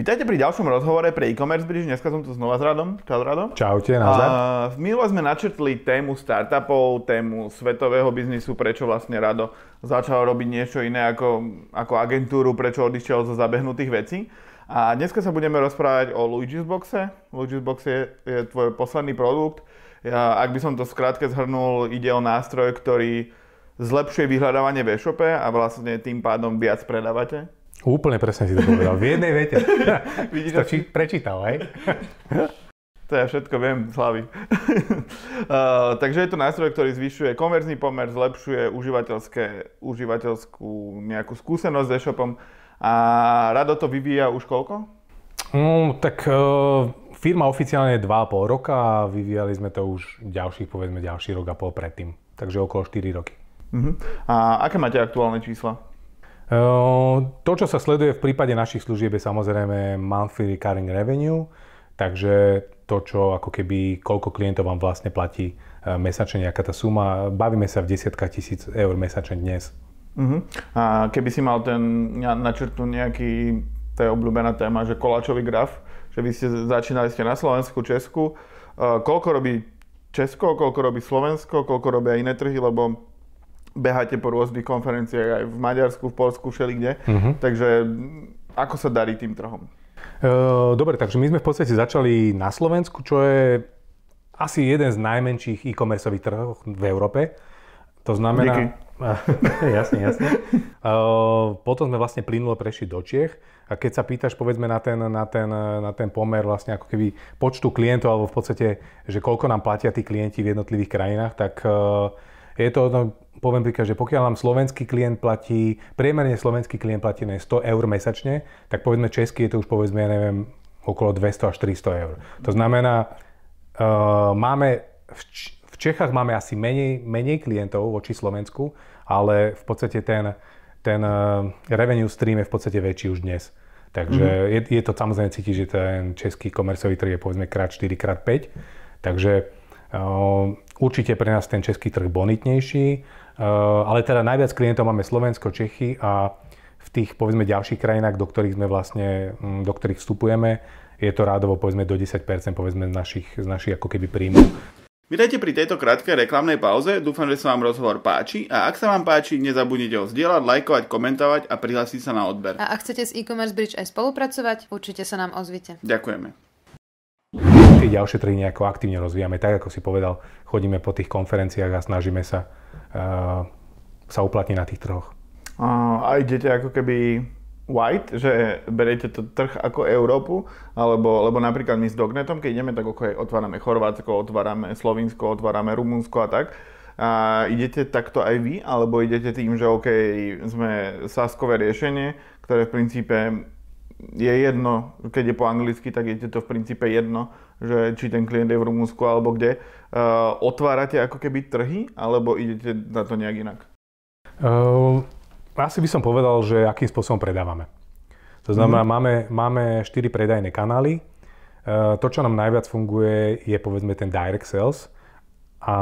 Vítajte pri ďalšom rozhovore pre e-commerce bridge. Dneska som tu znova s Radom. Čau Rado. Čaute. V minule sme načrtli tému startupov, tému svetového biznisu, prečo vlastne Rado začal robiť niečo iné ako, ako agentúru, prečo odišiel zo zabehnutých vecí. A dneska sa budeme rozprávať o Luigi's Boxe. Luigi's Box je, je tvoj posledný produkt. Ja, ak by som to skrátke zhrnul, ide o nástroj, ktorý zlepšuje vyhľadávanie v e-shope a vlastne tým pádom viac predávate. Úplne presne si to povedal. V jednej vete. Vidíš, to či, prečítal, hej? To ja všetko viem, Slavy. uh, takže je to nástroj, ktorý zvyšuje konverzný pomer, zlepšuje užívateľské, užívateľskú nejakú skúsenosť s e-shopom. A Rado to vyvíja už koľko? No, tak uh, firma oficiálne je 2,5 roka a vyvíjali sme to už ďalších, povedzme, ďalší rok a pol predtým. Takže okolo 4 roky. Uh-huh. A aké máte aktuálne čísla? To, čo sa sleduje v prípade našich služieb je samozrejme monthly recurring revenue, takže to, čo ako keby, koľko klientov vám vlastne platí mesačne, nejaká tá suma. Bavíme sa v desiatkách tisíc eur mesačne dnes. Uh-huh. A keby si mal ten načrtnúť nejaký, to je obľúbená téma, že koláčový graf, že vy ste začínali ste na Slovensku, Česku, koľko robí Česko, koľko robí Slovensko, koľko robia iné trhy, lebo beháte po rôznych konferenciách aj v Maďarsku, v Polsku, všelikde. Uh-huh. Takže ako sa darí tým trhom? Uh, dobre, takže my sme v podstate začali na Slovensku, čo je asi jeden z najmenších e-commerceových trhov v Európe. To znamená... jasne, jasne. Uh, potom sme vlastne plynulo prešli do Čiech a keď sa pýtaš povedzme na ten, na ten, na ten pomer vlastne ako keby počtu klientov alebo v podstate, že koľko nám platia tí klienti v jednotlivých krajinách, tak uh, je to, no, poviem príklad, že pokiaľ nám slovenský klient platí, priemerne slovenský klient platí na 100 eur mesačne, tak povedzme český je to už povedzme, ja neviem, okolo 200 až 300 eur. To znamená, uh, máme v, v Čechách máme asi menej, menej klientov voči Slovensku, ale v podstate ten, ten uh, revenue stream je v podstate väčší už dnes. Takže mm-hmm. je, je to samozrejme cítiť, že ten český komercový trh je povedzme krát 4, krát 5. Takže určite pre nás ten český trh bonitnejší, ale teda najviac klientov máme Slovensko, Čechy a v tých povedzme ďalších krajinách, do ktorých sme vlastne, mm, do ktorých vstupujeme, je to rádovo povedzme do 10% povedzme z našich, z našich ako keby príjmov. Vydajte pri tejto krátkej reklamnej pauze, dúfam, že sa vám rozhovor páči a ak sa vám páči, nezabudnite ho zdieľať, lajkovať, komentovať a prihlásiť sa na odber. A ak chcete s e-commerce bridge aj spolupracovať, určite sa nám ozvite. Ďakujeme. Tie ďalšie trhy nejako aktívne rozvíjame, tak ako si povedal, chodíme po tých konferenciách a snažíme sa uh, sa uplatniť na tých trhoch. A idete ako keby white, že berete to trh ako Európu, alebo lebo napríklad my s Dognetom, keď ideme, tak okay, otvárame Chorvátsko, otvárame Slovinsko, otvárame Rumunsko a tak. A idete takto aj vy, alebo idete tým, že OK, sme saskové riešenie, ktoré v princípe je jedno, keď je po anglicky, tak je to v princípe jedno, že či ten klient je v Rumunsku alebo kde. Uh, otvárate ako keby trhy, alebo idete na to nejak inak? Uh, asi by som povedal, že akým spôsobom predávame. To znamená, mm-hmm. máme, máme 4 predajné kanály. To, čo nám najviac funguje, je povedzme ten direct sales. A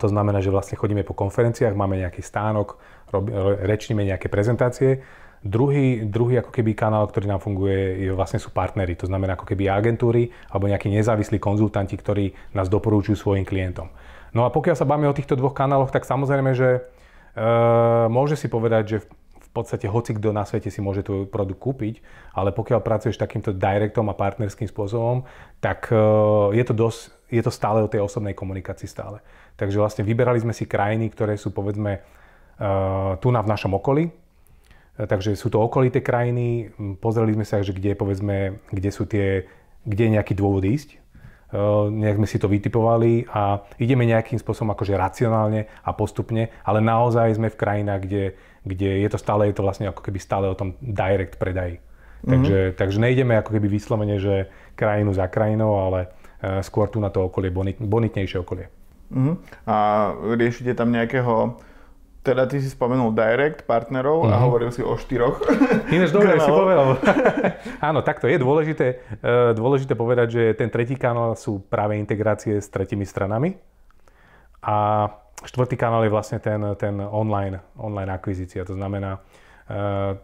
to znamená, že vlastne chodíme po konferenciách, máme nejaký stánok, rob, rečníme nejaké prezentácie. Druhý, druhý ako keby kanál, ktorý nám funguje, je, vlastne sú partnery. To znamená ako keby agentúry alebo nejakí nezávislí konzultanti, ktorí nás doporučujú svojim klientom. No a pokiaľ sa bavíme o týchto dvoch kanáloch, tak samozrejme, že e, môže si povedať, že v podstate hoci kto na svete si môže tvoj produkt kúpiť, ale pokiaľ pracuješ takýmto directom a partnerským spôsobom, tak uh, je to, dosť, je to stále o tej osobnej komunikácii stále. Takže vlastne vyberali sme si krajiny, ktoré sú povedzme uh, tu na v našom okolí, takže sú to okolité krajiny, pozreli sme sa, že kde, povedzme, kde sú tie, kde je nejaký dôvod ísť, nejak sme si to vytipovali a ideme nejakým spôsobom akože racionálne a postupne, ale naozaj sme v krajinách, kde kde je to stále, je to vlastne ako keby stále o tom direct predaji. Mm-hmm. Takže, takže nejdeme ako keby vyslovene, že krajinu za krajinou, ale uh, skôr tu na to okolie, bonit, bonitnejšie okolie. Mm-hmm. A riešite tam nejakého teda ty si spomenul direct partnerov mm-hmm. a mhm. hovoril si o štyroch. Ináč dobre si povedal. Áno, takto je dôležité, uh, dôležité povedať, že ten tretí kanál sú práve integrácie s tretimi stranami. A štvrtý kanál je vlastne ten, ten online, online akvizícia. To znamená,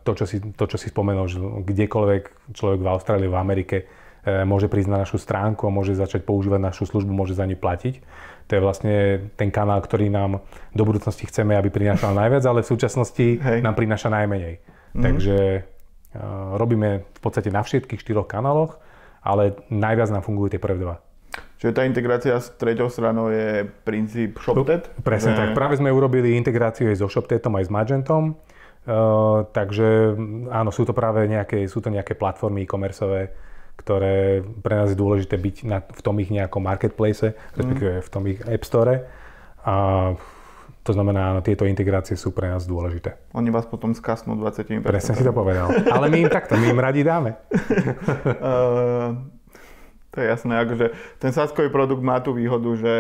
to, čo si, to, čo si spomenul, že kdekoľvek človek v Austrálii, v Amerike môže prísť na našu stránku a môže začať používať našu službu, môže za ňu platiť. To je vlastne ten kanál, ktorý nám do budúcnosti chceme, aby prinášal najviac, ale v súčasnosti Hej. nám prináša najmenej. Mm. Takže uh, robíme v podstate na všetkých štyroch kanáloch, ale najviac nám fungujú tie prvé dva. Čiže tá integrácia s treťou stranou je princíp ShopTet? Presne že... tak. Práve sme urobili integráciu aj so ShopTetom, aj s Magentom. Uh, takže áno, sú to práve nejaké, sú to nejaké platformy e-commerceové, ktoré pre nás je dôležité byť na, v tom ich nejakom marketplace, respektíve v tom ich App Store. A to znamená, áno, tieto integrácie sú pre nás dôležité. Oni vás potom skasnú 20%. Presne si to povedal. Ale my im takto, my im radi dáme. uh, to je jasné, akože ten sáskový produkt má tú výhodu, že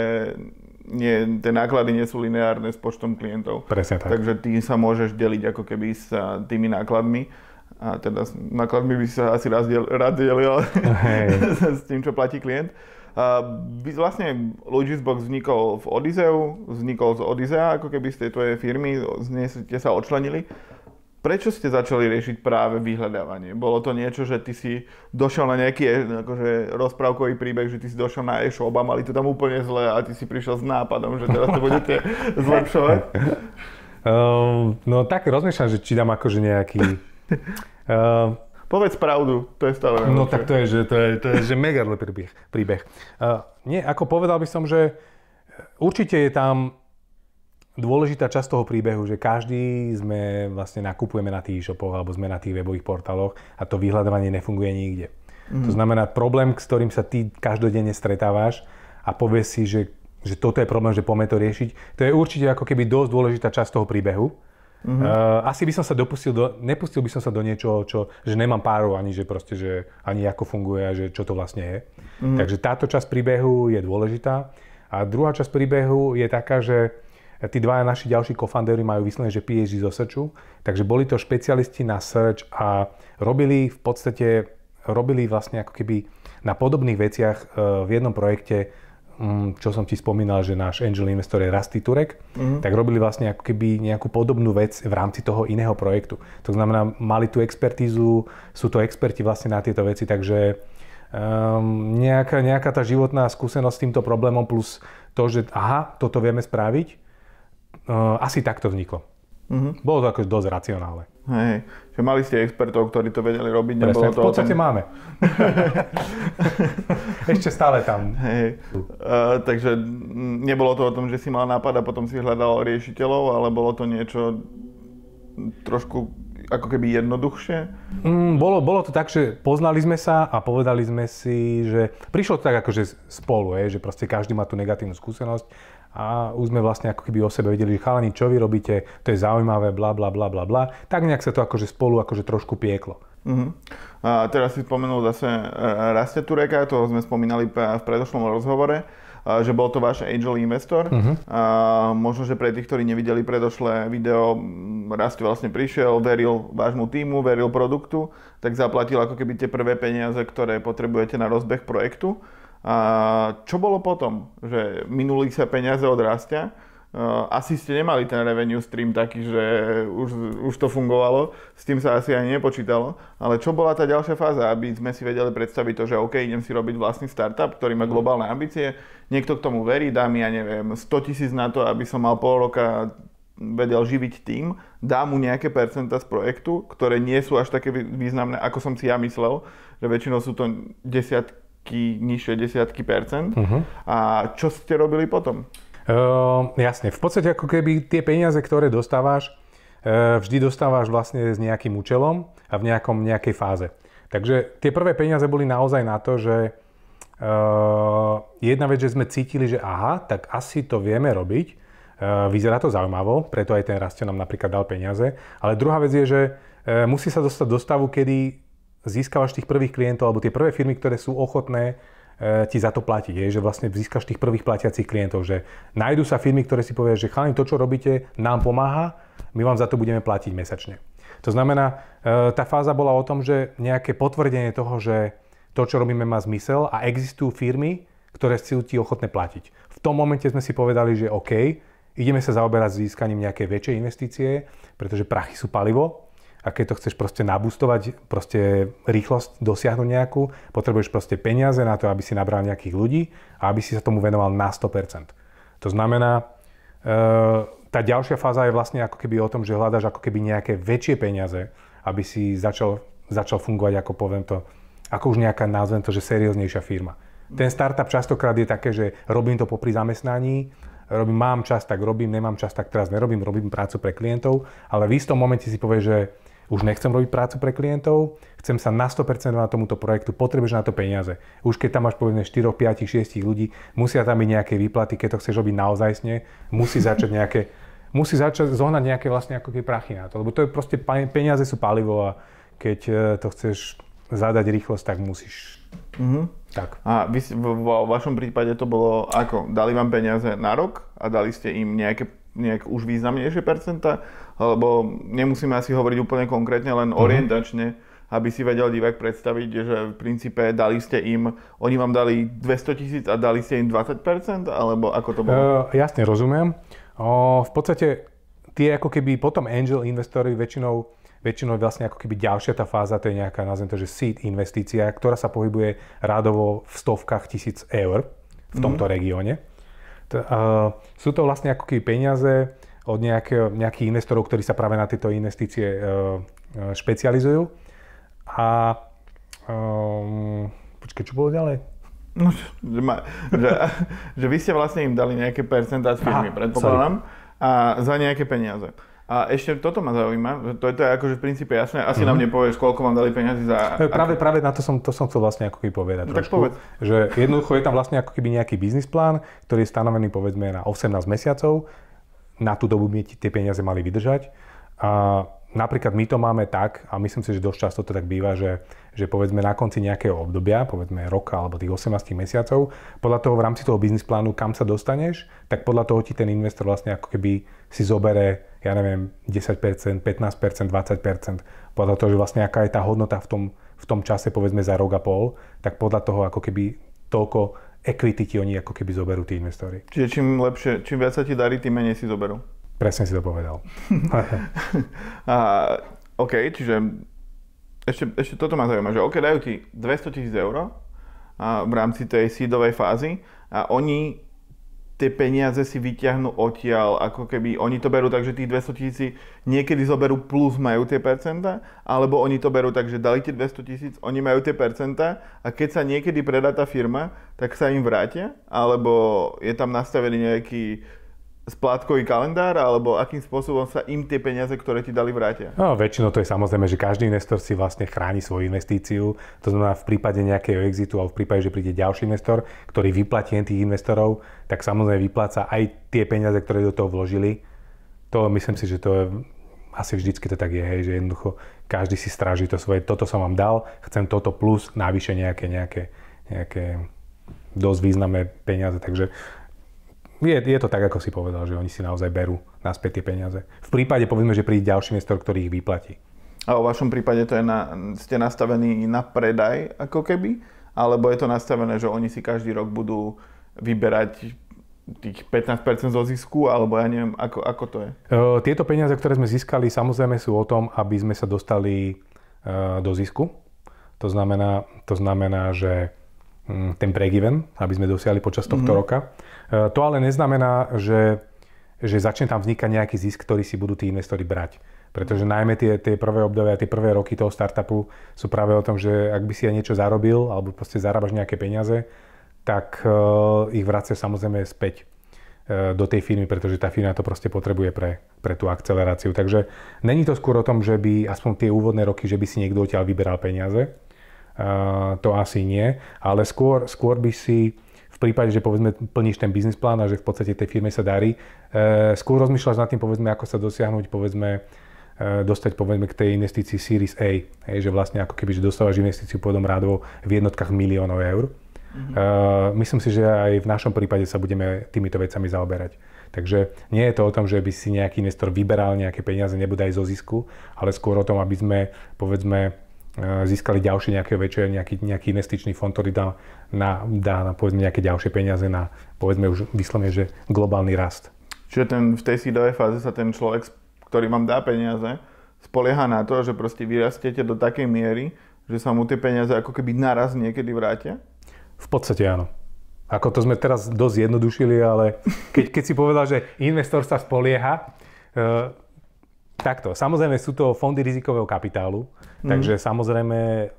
nie, tie náklady nie sú lineárne s počtom klientov. Presne tak. Takže ty sa môžeš deliť ako keby s tými nákladmi. A teda nákladmi by sa asi raz del, rád delil s tým, čo platí klient. Uh, vlastne Luigi's Box vznikol v Odiseu, vznikol z Odisea, ako keby z tej tvojej firmy, z nej ste sa odčlenili. Prečo ste začali riešiť práve vyhľadávanie? Bolo to niečo, že ty si došiel na nejaký akože, rozprávkový príbeh, že ty si došiel na e-shop a mali to tam úplne zle a ty si prišiel s nápadom, že teraz to budete zlepšovať? Um, no tak rozmýšľam, že či dám akože nejaký... Uh, Povedz pravdu, to je stále najlepšie. No tak to je, že, to je, to je že mega príbeh. príbeh. Uh, nie, ako povedal by som, že určite je tam dôležitá časť toho príbehu, že každý sme vlastne nakupujeme na tých e-shopoch alebo sme na tých webových portáloch a to vyhľadávanie nefunguje nikde. Mm. To znamená, problém, s ktorým sa ty každodenne stretávaš a povieš si, že, že toto je problém, že poďme to riešiť, to je určite ako keby dosť dôležitá časť toho príbehu Uh-huh. Uh, asi by som sa dopustil do, nepustil by som sa do niečoho, čo, že nemám párov ani, že proste, že ani ako funguje a že čo to vlastne je. Uh-huh. Takže táto časť príbehu je dôležitá. A druhá časť príbehu je taká, že tí dvaja naši ďalší co-foundery majú vyslovene, že PhD zo searchu, takže boli to špecialisti na search a robili v podstate, robili vlastne ako keby na podobných veciach uh, v jednom projekte čo som ti spomínal, že náš angel investor je Rasty Turek, mm-hmm. tak robili vlastne ako keby nejakú podobnú vec v rámci toho iného projektu. To znamená, mali tú expertízu, sú to experti vlastne na tieto veci, takže um, nejaká, nejaká tá životná skúsenosť s týmto problémom plus to, že aha, toto vieme spraviť, uh, asi takto vzniklo. Mm-hmm. Bolo to ako dosť racionálne. Hej, že mali ste expertov, ktorí to vedeli robiť, nebolo Presne, to v podstate tom... máme. Ešte stále tam. Hej, uh, takže nebolo to o tom, že si mal nápad a potom si hľadal riešiteľov, ale bolo to niečo trošku ako keby jednoduchšie? Mm, bolo, bolo to tak, že poznali sme sa a povedali sme si, že prišlo to tak akože spolu, je, že proste každý má tú negatívnu skúsenosť a už sme vlastne ako keby o sebe vedeli, že chalani, čo vy robíte, to je zaujímavé, bla bla bla bla bla. Tak nejak sa to akože spolu akože trošku pieklo. Uh-huh. A teraz si spomenul zase e, Rastia Tureka, toho sme spomínali v predošlom rozhovore, že bol to váš angel investor. Uh-huh. A možno, že pre tých, ktorí nevideli predošlé video, Rasti vlastne prišiel, veril vášmu týmu, veril produktu, tak zaplatil ako keby tie prvé peniaze, ktoré potrebujete na rozbeh projektu. A čo bolo potom? Že minuli sa peniaze od rastia, asi ste nemali ten revenue stream taký, že už, už to fungovalo, s tým sa asi ani nepočítalo, ale čo bola tá ďalšia fáza, aby sme si vedeli predstaviť to, že OK, idem si robiť vlastný startup, ktorý má globálne ambície, niekto k tomu verí, dá mi, ja neviem, 100 tisíc na to, aby som mal pol roka vedel živiť tým, dá mu nejaké percenta z projektu, ktoré nie sú až také významné, ako som si ja myslel, že väčšinou sú to desiatky desiatky percent. Uh-huh. A čo ste robili potom? Uh, jasne, v podstate ako keby tie peniaze, ktoré dostávaš, uh, vždy dostávaš vlastne s nejakým účelom a v nejakom, nejakej fáze. Takže tie prvé peniaze boli naozaj na to, že uh, jedna vec, že sme cítili, že aha, tak asi to vieme robiť, uh, vyzerá to zaujímavo, preto aj ten Rastio nám napríklad dal peniaze, ale druhá vec je, že uh, musí sa dostať do stavu, kedy získavaš tých prvých klientov, alebo tie prvé firmy, ktoré sú ochotné e, ti za to platiť, je, že vlastne získaš tých prvých platiacich klientov, že nájdú sa firmy, ktoré si povedia, že chalani, to, čo robíte, nám pomáha, my vám za to budeme platiť mesačne. To znamená, e, tá fáza bola o tom, že nejaké potvrdenie toho, že to, čo robíme, má zmysel a existujú firmy, ktoré sú ti ochotné platiť. V tom momente sme si povedali, že OK, ideme sa zaoberať získaním nejakej väčšej investície, pretože prachy sú palivo a keď to chceš proste nabustovať, proste rýchlosť dosiahnuť nejakú, potrebuješ proste peniaze na to, aby si nabral nejakých ľudí a aby si sa tomu venoval na 100%. To znamená, e, tá ďalšia fáza je vlastne ako keby o tom, že hľadaš ako keby nejaké väčšie peniaze, aby si začal, začal fungovať, ako poviem to, ako už nejaká, nazvem to, že serióznejšia firma. Ten startup častokrát je také, že robím to popri zamestnaní, robím, mám čas, tak robím, nemám čas, tak teraz nerobím, robím prácu pre klientov, ale v istom momente si povie, že už nechcem robiť prácu pre klientov, chcem sa na 100% na tomuto projektu, potrebuješ na to peniaze. Už keď tam máš povedzme 4, 5, 6 ľudí, musia tam byť nejaké výplaty, keď to chceš robiť naozajstne, musí začať nejaké, musí začať zohnať nejaké vlastne ako keby prachy na to, lebo to je proste, peniaze sú palivo a keď e, to chceš zadať rýchlosť, tak musíš. Mm-hmm. Tak. A vy, vo vašom prípade to bolo ako? Dali vám peniaze na rok a dali ste im nejaké nejak už významnejšie percenta? Alebo nemusíme asi hovoriť úplne konkrétne, len mm-hmm. orientačne, aby si vedel divák predstaviť, že v princípe dali ste im, oni vám dali 200 tisíc a dali ste im 20%? Alebo ako to bolo? Uh, jasne, rozumiem. Uh, v podstate tie ako keby potom angel investori väčšinou väčšinou vlastne ako keby ďalšia tá fáza, to je nejaká, nazvem to, že seed investícia, ktorá sa pohybuje rádovo v stovkách tisíc eur v tomto mm-hmm. regióne. Uh, sú to vlastne ako keby peniaze od nejakého, nejakých investorov, ktorí sa práve na tieto investície uh, špecializujú. A um, počkaj, čo bolo ďalej? No, že, ma, že, že vy ste vlastne im dali nejaké percentá z firmy, predpokladám, a za nejaké peniaze. A ešte toto ma zaujíma, že to je to akože v princípe jasné, asi mm-hmm. nám nepovieš, koľko vám dali peniazy za... Práve, práve na to som, to som chcel vlastne ako keby povedať no, trošku, tak povedz. že jednoducho je tam vlastne ako keby nejaký biznis plán, ktorý je stanovený povedzme na 18 mesiacov, na tú dobu by tie peniaze mali vydržať. A napríklad my to máme tak, a myslím si, že dosť často to tak býva, že, že povedzme na konci nejakého obdobia, povedzme roka alebo tých 18 mesiacov, podľa toho v rámci toho biznis plánu, kam sa dostaneš, tak podľa toho ti ten investor vlastne ako keby si zobere ja neviem, 10%, 15%, 20%, podľa toho, že vlastne aká je tá hodnota v tom, v tom čase, povedzme za rok a pol, tak podľa toho ako keby toľko equity ti oni ako keby zoberú tí investori. Čiže čím lepšie, čím viac sa ti darí, tým menej si zoberú. Presne si to povedal. a, OK, čiže ešte, ešte toto ma zaujíma, že OK, dajú ti 200 tisíc eur v rámci tej seedovej fázy a oni tie peniaze si vyťahnú odtiaľ, ako keby oni to berú tak, že tých 200 tisíc niekedy zoberú plus majú tie percentá, alebo oni to berú tak, že dali tie 200 tisíc, oni majú tie percentá a keď sa niekedy predá tá firma, tak sa im vrátia, alebo je tam nastavený nejaký splátkový kalendár, alebo akým spôsobom sa im tie peniaze, ktoré ti dali, vrátia? No, väčšinou to je samozrejme, že každý investor si vlastne chráni svoju investíciu. To znamená, v prípade nejakého exitu alebo v prípade, že príde ďalší investor, ktorý vyplatí tých investorov, tak samozrejme vypláca aj tie peniaze, ktoré do toho vložili. To myslím si, že to je asi vždycky to tak je, hej, že jednoducho každý si stráži to svoje, toto som vám dal, chcem toto plus navyše nejaké, nejaké, nejaké dosť významné peniaze, takže je, je to tak, ako si povedal, že oni si naozaj berú naspäť tie peniaze. V prípade povedzme, že príde ďalší investor, ktorý ich vyplatí. A vo vašom prípade to je na, ste nastavení na predaj ako keby? Alebo je to nastavené, že oni si každý rok budú vyberať tých 15% zo zisku, alebo ja neviem, ako, ako to je? Tieto peniaze, ktoré sme získali, samozrejme sú o tom, aby sme sa dostali do zisku. To znamená, to znamená že mm, ten break-even, aby sme dosiahli počas tohto mm-hmm. roka. E, to ale neznamená, že, že začne tam vznikať nejaký zisk, ktorý si budú tí investori brať. Pretože najmä tie, tie prvé obdobia, tie prvé roky toho startupu sú práve o tom, že ak by si aj niečo zarobil, alebo proste zarábaš nejaké peniaze, tak uh, ich vracia samozrejme späť uh, do tej firmy, pretože tá firma to proste potrebuje pre, pre tú akceleráciu. Takže není to skôr o tom, že by aspoň tie úvodné roky, že by si niekto odtiaľ vyberal peniaze. Uh, to asi nie, ale skôr, skôr by si prípade, že povedzme plníš ten biznis plán a že v podstate tej firme sa darí, e, skôr rozmýšľaš nad tým povedzme, ako sa dosiahnuť povedzme e, dostať povedzme k tej investícii Series A, hej, že vlastne ako keby, že dostávaš investíciu pôvodom rádovo v jednotkách miliónov eur. Mm-hmm. Uh, myslím si, že aj v našom prípade sa budeme týmito vecami zaoberať. Takže nie je to o tom, že by si nejaký investor vyberal nejaké peniaze, nebude aj zo zisku, ale skôr o tom, aby sme povedzme získali ďalšie nejaké väčšie, nejaký, nejaký investičný fond, ktorý dá na, dá na povedzme nejaké ďalšie peniaze na povedzme už vyslovene, že globálny rast. Čiže ten, v tej sídovej fáze sa ten človek, ktorý vám dá peniaze, spolieha na to, že proste vyrastiete do takej miery, že sa mu tie peniaze ako keby naraz niekedy vrátia? V podstate áno. Ako to sme teraz dosť jednodušili, ale keď, keď si povedal, že investor sa spolieha, uh, takto. Samozrejme sú to fondy rizikového kapitálu, mm. takže samozrejme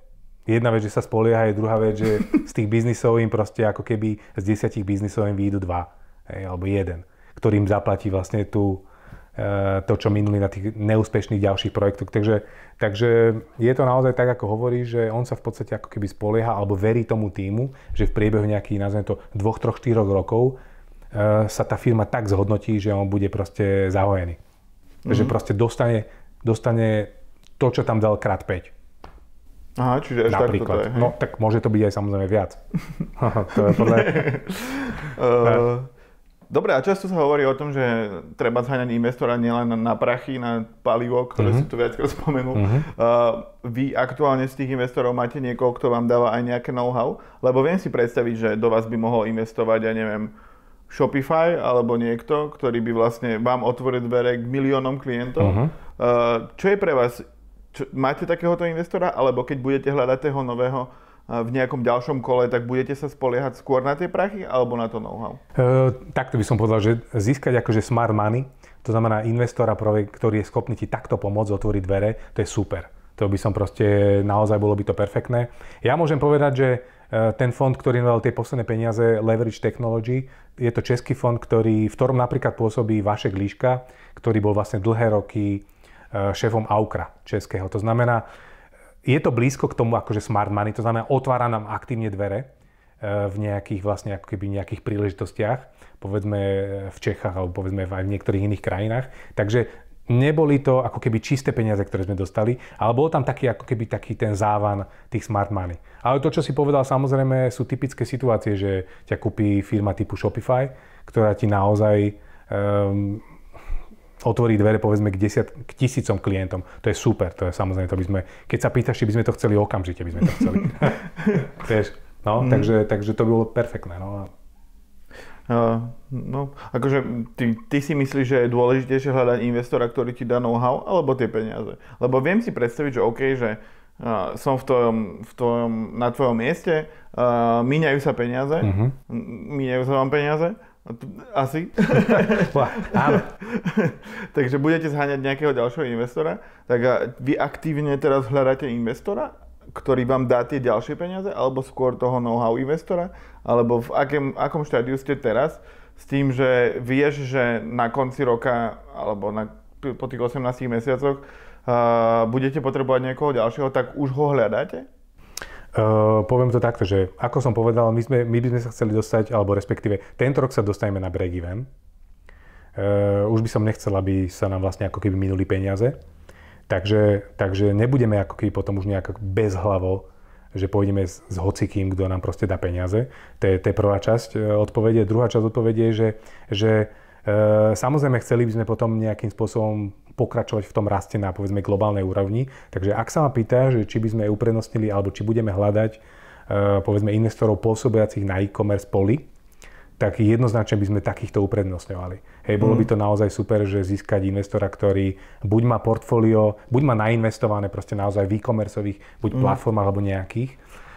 jedna vec, že sa spolieha, je druhá vec, že z tých biznisov im proste ako keby z desiatich biznisov im výjdu dva, hej, alebo jeden, ktorým zaplatí vlastne tú, Eh, to, čo minuli na tých neúspešných ďalších projektoch. Takže, takže je to naozaj tak, ako hovorí, že on sa v podstate ako keby spolieha alebo verí tomu týmu, že v priebehu nejakých, nazveme to, dvoch, troch, štyroch rokov eh, sa tá firma tak zhodnotí, že on bude proste zahojený. Mm-hmm. Že proste dostane, dostane to, čo tam dal krát 5. Aha, čiže až Napríklad. tak to je. No, tak môže to byť aj samozrejme viac. to je podľa... uh, Dobre, a často sa hovorí o tom, že treba zháňať investora nielen na prachy, na palivo, ktoré mm-hmm. si tu viackrát spomenul. Mm-hmm. Uh, vy aktuálne z tých investorov máte niekoho, kto vám dáva aj nejaké know-how? Lebo viem si predstaviť, že do vás by mohol investovať, ja neviem, Shopify alebo niekto, ktorý by vlastne vám otvoril dvere k miliónom klientov. Uh-huh. Uh, čo je pre vás, čo, máte takéhoto investora, alebo keď budete hľadať toho nového, v nejakom ďalšom kole, tak budete sa spoliehať skôr na tie prachy alebo na to know-how? E, takto by som povedal, že získať akože smart money, to znamená investora, ktorý je schopný ti takto pomôcť otvoriť dvere, to je super. To by som proste, naozaj bolo by to perfektné. Ja môžem povedať, že e, ten fond, ktorý dal tie posledné peniaze, Leverage Technology, je to český fond, ktorý, v ktorom napríklad pôsobí Vašek Líška, ktorý bol vlastne dlhé roky šéfom Aukra českého. To znamená, je to blízko k tomu akože smart money, to znamená otvára nám aktívne dvere e, v nejakých vlastne ako keby nejakých príležitostiach, povedzme v Čechách alebo povedzme aj v niektorých iných krajinách. Takže neboli to ako keby čisté peniaze, ktoré sme dostali, ale bol tam taký ako keby taký ten závan tých smart money. Ale to, čo si povedal, samozrejme sú typické situácie, že ťa kúpi firma typu Shopify, ktorá ti naozaj um, otvorí dvere povedzme k, desiat, k tisícom klientom. To je super, to je samozrejme, to by sme, keď sa pýtaš, či by sme to chceli, okamžite by sme to chceli. Vieš, no, mm. takže, takže to by bolo perfektné. No. Uh, no, akože ty, ty si myslíš, že je dôležitejšie hľadať investora, ktorý ti dá know-how, alebo tie peniaze? Lebo viem si predstaviť, že OK, že uh, som v tvojom, v tvojom, na tvojom mieste, uh, míňajú sa peniaze, uh-huh. míňajú sa vám peniaze, asi. Áno. Takže budete zháňať nejakého ďalšieho investora, tak vy aktívne teraz hľadáte investora, ktorý vám dá tie ďalšie peniaze, alebo skôr toho know-how investora, alebo v akém, akom štádiu ste teraz s tým, že vieš, že na konci roka, alebo na, po tých 18 mesiacoch uh, budete potrebovať niekoho ďalšieho, tak už ho hľadáte? Uh, poviem to takto, že ako som povedal, my, sme, my by sme sa chceli dostať, alebo respektíve tento rok sa dostaneme na break-even. Uh, už by som nechcel, aby sa nám vlastne ako keby minuli peniaze. Takže, takže nebudeme ako keby potom už nejak bezhlavo, že pôjdeme s, s hocikým, kto nám proste dá peniaze. To je, to je prvá časť uh, odpovede. Druhá časť odpovede je, že, že uh, samozrejme chceli by sme potom nejakým spôsobom pokračovať v tom raste na povedzme globálnej úrovni. Takže ak sa ma pýta, že či by sme uprednostnili alebo či budeme hľadať uh, povedzme investorov pôsobiacich na e-commerce poli, tak jednoznačne by sme takýchto uprednostňovali. Hej, bolo mm. by to naozaj super, že získať investora, ktorý buď má portfólio, buď má nainvestované proste naozaj v e-commerceových, buď mm. platformách alebo nejakých.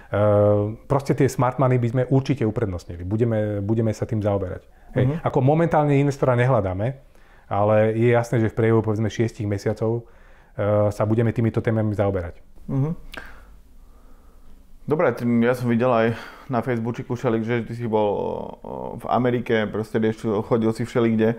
Uh, proste tie smart money by sme určite uprednostnili. Budeme, budeme sa tým zaoberať. Hej. Mm. Ako momentálne investora nehľadáme, ale je jasné, že v priebehu povedzme 6 mesiacov uh, sa budeme týmito témami zaoberať. Uh-huh. Dobre, ja som videl aj na Facebooku všelik, že ty si bol v Amerike, proste chodil si všelikde.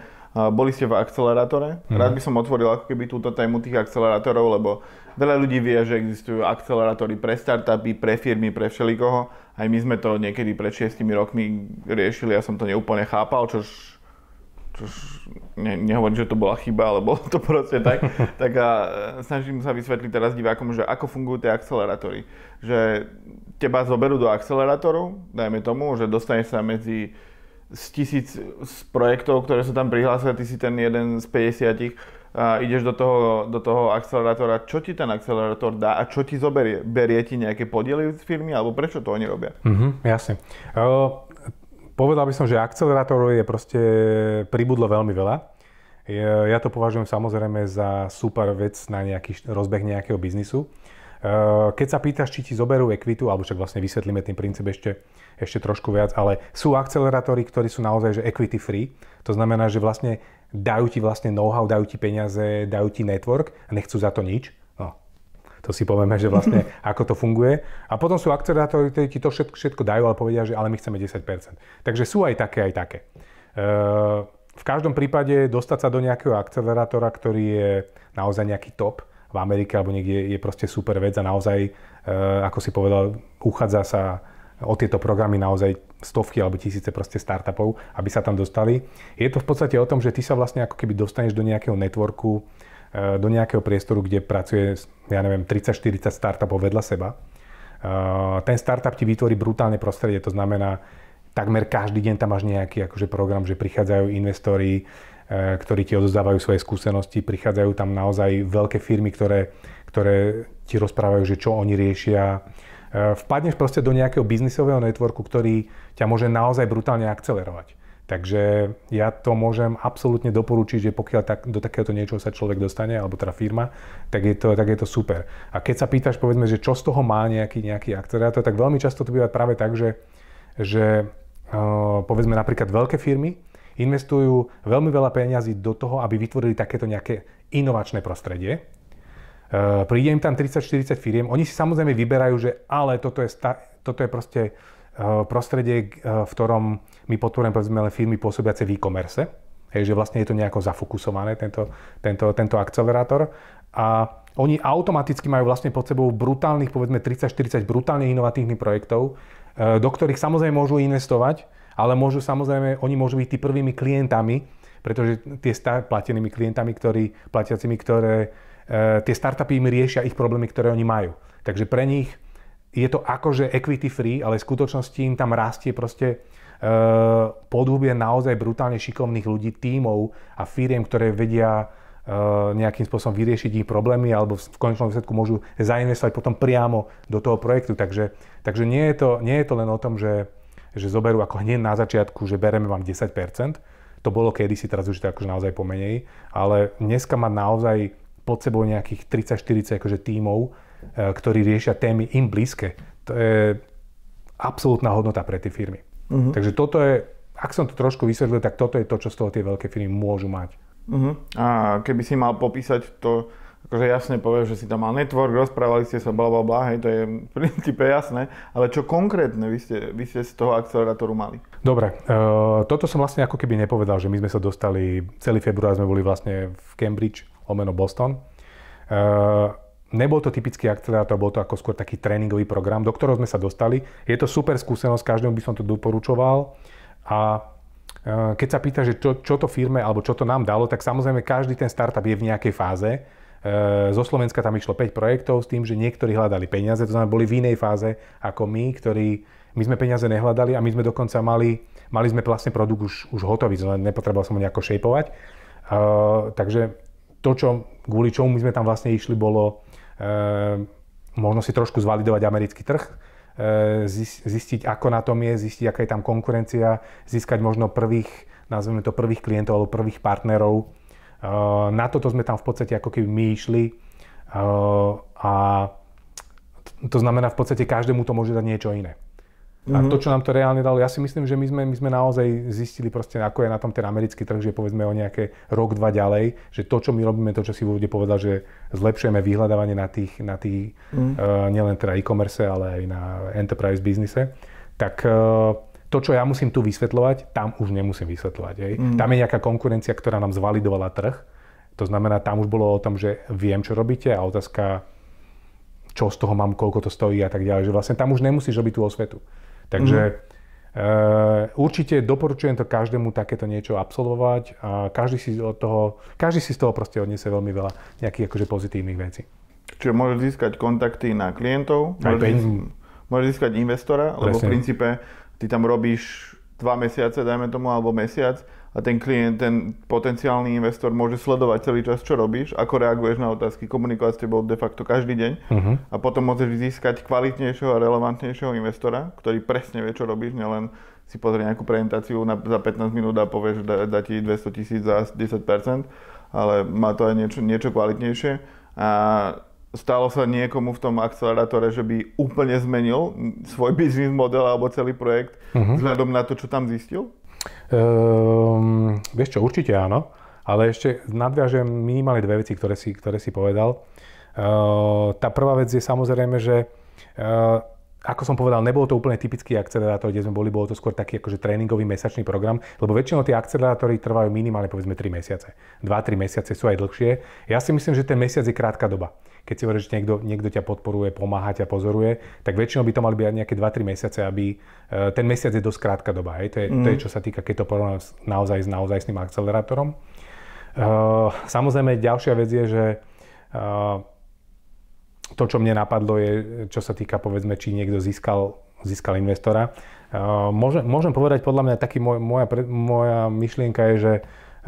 Boli ste v akcelerátore. Mm. Rád by som otvoril ako keby túto tému tých akcelerátorov, lebo veľa ľudí vie, že existujú akcelerátory pre startupy, pre firmy, pre všelikoho. Aj my sme to niekedy pred 6 rokmi riešili, ja som to neúplne chápal, čož ne, nehovorím, že to bola chyba, ale bolo to proste tak, tak a e, snažím sa vysvetliť teraz divákom, že ako fungujú tie akcelerátory. Že teba zoberú do akcelerátoru, dajme tomu, že dostaneš sa medzi z tisíc z projektov, ktoré sú tam prihlásili, ty si ten jeden z 50 a ideš do toho, do toho akcelerátora, čo ti ten akcelerátor dá a čo ti zoberie? Berie ti nejaké podiely z firmy, alebo prečo to oni robia? Mhm, jasne. Povedal by som, že akcelerátorov je proste pribudlo veľmi veľa. Ja to považujem samozrejme za super vec na nejaký rozbeh nejakého biznisu. Keď sa pýtaš, či ti zoberú ekvitu, alebo však vlastne vysvetlíme ten princíp ešte, ešte trošku viac, ale sú akcelerátory, ktorí sú naozaj že equity free. To znamená, že vlastne dajú ti vlastne know-how, dajú ti peniaze, dajú ti network a nechcú za to nič. To si povieme, že vlastne ako to funguje. A potom sú akcelerátory, ktorí ti to všetko, všetko dajú, ale povedia, že ale my chceme 10%. Takže sú aj také, aj také. V každom prípade dostať sa do nejakého akcelerátora, ktorý je naozaj nejaký top v Amerike alebo niekde je proste super vec a naozaj, ako si povedal, uchádza sa o tieto programy naozaj stovky alebo tisíce proste startupov, aby sa tam dostali. Je to v podstate o tom, že ty sa vlastne ako keby dostaneš do nejakého networku, do nejakého priestoru, kde pracuje, ja neviem, 30-40 startupov vedľa seba. E, ten startup ti vytvorí brutálne prostredie, to znamená, takmer každý deň tam máš nejaký akože program, že prichádzajú investori, e, ktorí ti odozdávajú svoje skúsenosti, prichádzajú tam naozaj veľké firmy, ktoré, ktoré ti rozprávajú, že čo oni riešia, Eh, vpadneš proste do nejakého biznisového networku, ktorý ťa môže naozaj brutálne akcelerovať. Takže ja to môžem absolútne doporučiť, že pokiaľ tak, do takéhoto niečoho sa človek dostane, alebo teda firma, tak je, to, tak je to super. A keď sa pýtaš, povedzme, že čo z toho má nejaký, nejaký akcelerátor, tak veľmi často to býva práve tak, že, že uh, povedzme napríklad veľké firmy investujú veľmi veľa peňazí do toho, aby vytvorili takéto nejaké inovačné prostredie, Eh, príde im tam 30-40 firiem, oni si samozrejme vyberajú, že ale toto je, toto je proste eh, prostredie, v ktorom my podporujeme povedzme len firmy pôsobiace v e-commerce, hej, že vlastne je to nejako zafokusované, tento, tento, tento akcelerátor. A oni automaticky majú vlastne pod sebou brutálnych, povedzme 30-40 brutálne inovatívnych projektov, do ktorých samozrejme môžu investovať, ale môžu samozrejme, oni môžu byť tí prvými klientami, pretože tie star, platenými klientami, ktorí, platiacimi, ktoré Eh, tie startupy im riešia ich problémy, ktoré oni majú. Takže pre nich je to akože equity free, ale v skutočnosti im tam rastie proste podhubie naozaj brutálne šikovných ľudí, tímov a firiem, ktoré vedia uh, nejakým spôsobom vyriešiť ich problémy alebo v konečnom výsledku môžu zainvestovať potom priamo do toho projektu. Takže, takže nie, je to, nie je to len o tom, že, že zoberú ako hneď na začiatku, že bereme vám 10%, to bolo kedysi, teraz už to akože naozaj pomenej, ale dneska má naozaj pod sebou nejakých 30-40 akože tímov, e, ktorí riešia témy im blízke. To je absolútna hodnota pre tie firmy. Uh-huh. Takže toto je, ak som to trošku vysvetlil, tak toto je to, čo z toho tie veľké firmy môžu mať. Uh-huh. A keby si mal popísať to, akože jasne povieš, že si tam mal network, rozprávali ste sa, bla bla bla, hej, to je v princípe jasné, ale čo konkrétne vy ste, vy ste z toho akcelerátoru mali? Dobre, uh, toto som vlastne ako keby nepovedal, že my sme sa dostali, celý február sme boli vlastne v Cambridge, omeno Boston. Uh, nebol to typický akcelerátor, bol to ako skôr taký tréningový program, do ktorého sme sa dostali. Je to super skúsenosť, každému by som to doporučoval. A uh, keď sa pýta, že čo, čo to firme alebo čo to nám dalo, tak samozrejme každý ten startup je v nejakej fáze. Uh, zo Slovenska tam išlo 5 projektov s tým, že niektorí hľadali peniaze, to znamená boli v inej fáze ako my, ktorí my sme peniaze nehľadali a my sme dokonca mali, mali sme vlastne produkt už, už hotový, nepotreboval som ho nejako šejpovať. Uh, takže to, čo, kvôli čomu my sme tam vlastne išli, bolo e, možno si trošku zvalidovať americký trh, e, zistiť, ako na tom je, zistiť, aká je tam konkurencia, získať možno prvých, nazveme to prvých klientov alebo prvých partnerov. E, na toto sme tam v podstate ako keby my išli a to znamená v podstate každému to môže dať niečo iné. A to, čo nám to reálne dalo, ja si myslím, že my sme, my sme naozaj zistili proste, ako je na tom ten americký trh, že povedzme o nejaké rok, dva ďalej, že to, čo my robíme, to, čo si ľudia povedal, že zlepšujeme vyhľadávanie na tých, na tých mm. uh, nielen teda e-commerce, ale aj na enterprise biznise, tak uh, to, čo ja musím tu vysvetľovať, tam už nemusím vysvetľovať. Hej. Mm. Tam je nejaká konkurencia, ktorá nám zvalidovala trh. To znamená, tam už bolo o tom, že viem, čo robíte a otázka, čo z toho mám, koľko to stojí a tak ďalej. Že vlastne tam už nemusíš robiť tú osvetu. Takže mm. uh, určite doporučujem to každému takéto niečo absolvovať a každý si, od toho, každý si z toho proste odniesie veľmi veľa nejakých akože pozitívnych vecí. Čiže môžeš získať kontakty na klientov, môžeš, získať, môžeš získať investora, Presne. lebo v princípe ty tam robíš dva mesiace, dajme tomu, alebo mesiac a ten klient, ten potenciálny investor môže sledovať celý čas, čo robíš, ako reaguješ na otázky, komunikovať s tebou de facto každý deň uh-huh. a potom môžeš získať kvalitnejšieho a relevantnejšieho investora, ktorý presne vie, čo robíš, nielen si pozrie nejakú prezentáciu na, za 15 minút a povie, že dá, dá ti 200 tisíc za 10%, ale má to aj niečo, niečo kvalitnejšie. A stalo sa niekomu v tom akcelerátore, že by úplne zmenil svoj biznis model alebo celý projekt uh-huh. vzhľadom na to, čo tam zistil? Um, vieš čo, určite áno, ale ešte nadviažem minimálne dve veci, ktoré si, ktoré si povedal. Uh, tá prvá vec je samozrejme, že uh, ako som povedal, nebol to úplne typický akcelerátor, kde sme boli, bolo to skôr taký akože tréningový mesačný program, lebo väčšinou tie akcelerátory trvajú minimálne povedzme 3 mesiace. 2-3 mesiace sú aj dlhšie. Ja si myslím, že ten mesiac je krátka doba. Keď si hovoríš, že niekto, niekto ťa podporuje, pomáha ťa, pozoruje, tak väčšinou by to mali byť nejaké 2-3 mesiace, aby e, ten mesiac je dosť krátka doba. Hej? To, je, mm. to je, mhm. čo sa týka, keď to porovnám naozaj s naozaj s tým akcelerátorom. Uh, samozrejme, ďalšia vec je, že uh, to, čo mne napadlo, je, čo sa týka, povedzme, či niekto získal, získal investora. Uh, môžem, môžem povedať, podľa mňa, taký môj, moja, moja myšlienka je, že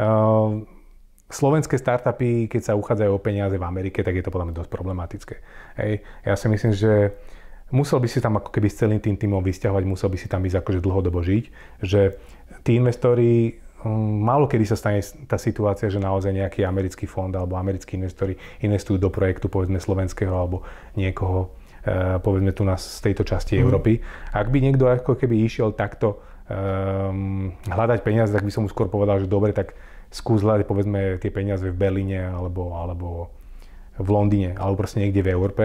uh, slovenské startupy, keď sa uchádzajú o peniaze v Amerike, tak je to podľa mňa dosť problematické. Hej. Ja si myslím, že musel by si tam ako keby s celým tým týmom vysťahovať, musel by si tam ísť akože dlhodobo žiť, že tí investori Hm, málo kedy sa stane tá situácia, že naozaj nejaký americký fond alebo americkí investori investujú do projektu povedzme slovenského alebo niekoho eh, povedzme tu nás z tejto časti mm. Európy. Ak by niekto ako keby išiel takto um, hľadať peniaze, tak by som mu skôr povedal, že dobre, tak skús hľadať povedzme tie peniaze v Berlíne alebo, alebo v Londýne alebo proste niekde v Európe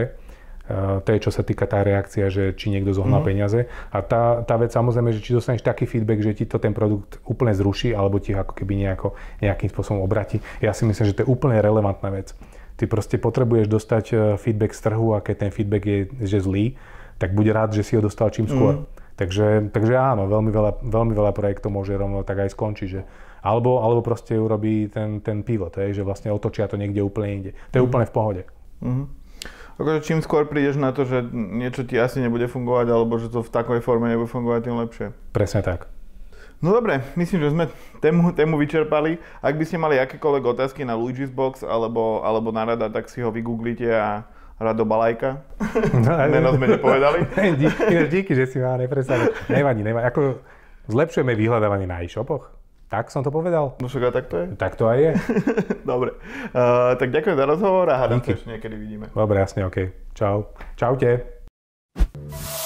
to je, čo sa týka tá reakcia, že či niekto zohnal mm. peniaze. A tá, tá vec samozrejme, že či dostaneš taký feedback, že ti to ten produkt úplne zruší, alebo ti ako keby nejako, nejakým spôsobom obratí. Ja si myslím, že to je úplne relevantná vec. Ty proste potrebuješ dostať e, feedback z trhu a keď ten feedback je že zlý, tak buď rád, že si ho dostal čím skôr. Mm. Takže, takže áno, veľmi veľa, veľmi veľa projektov môže rovno tak aj skončiť. Že, alebo, alebo proste urobí ten, ten pivot, že vlastne otočia to niekde úplne inde. To je mm. úplne v pohode. Mm. Akože čím skôr prídeš na to, že niečo ti asi nebude fungovať, alebo že to v takej forme nebude fungovať, tým lepšie. Presne tak. No dobre, myslím, že sme tému, tému vyčerpali. Ak by ste mali akékoľvek otázky na Luigi's Box alebo, alebo na rada, tak si ho vygooglite a Rado Balajka. No, Meno sme nepovedali. díky, díky, že si ma nepredstavil. Nevadí, nevadí. Ako zlepšujeme vyhľadávanie na e-shopoch? Tak som to povedal? No však tak to je. Tak to aj je. Dobre. Uh, tak ďakujem za rozhovor a hádam sa ešte niekedy vidíme. Dobre, jasne, OK. Čau. Čaute.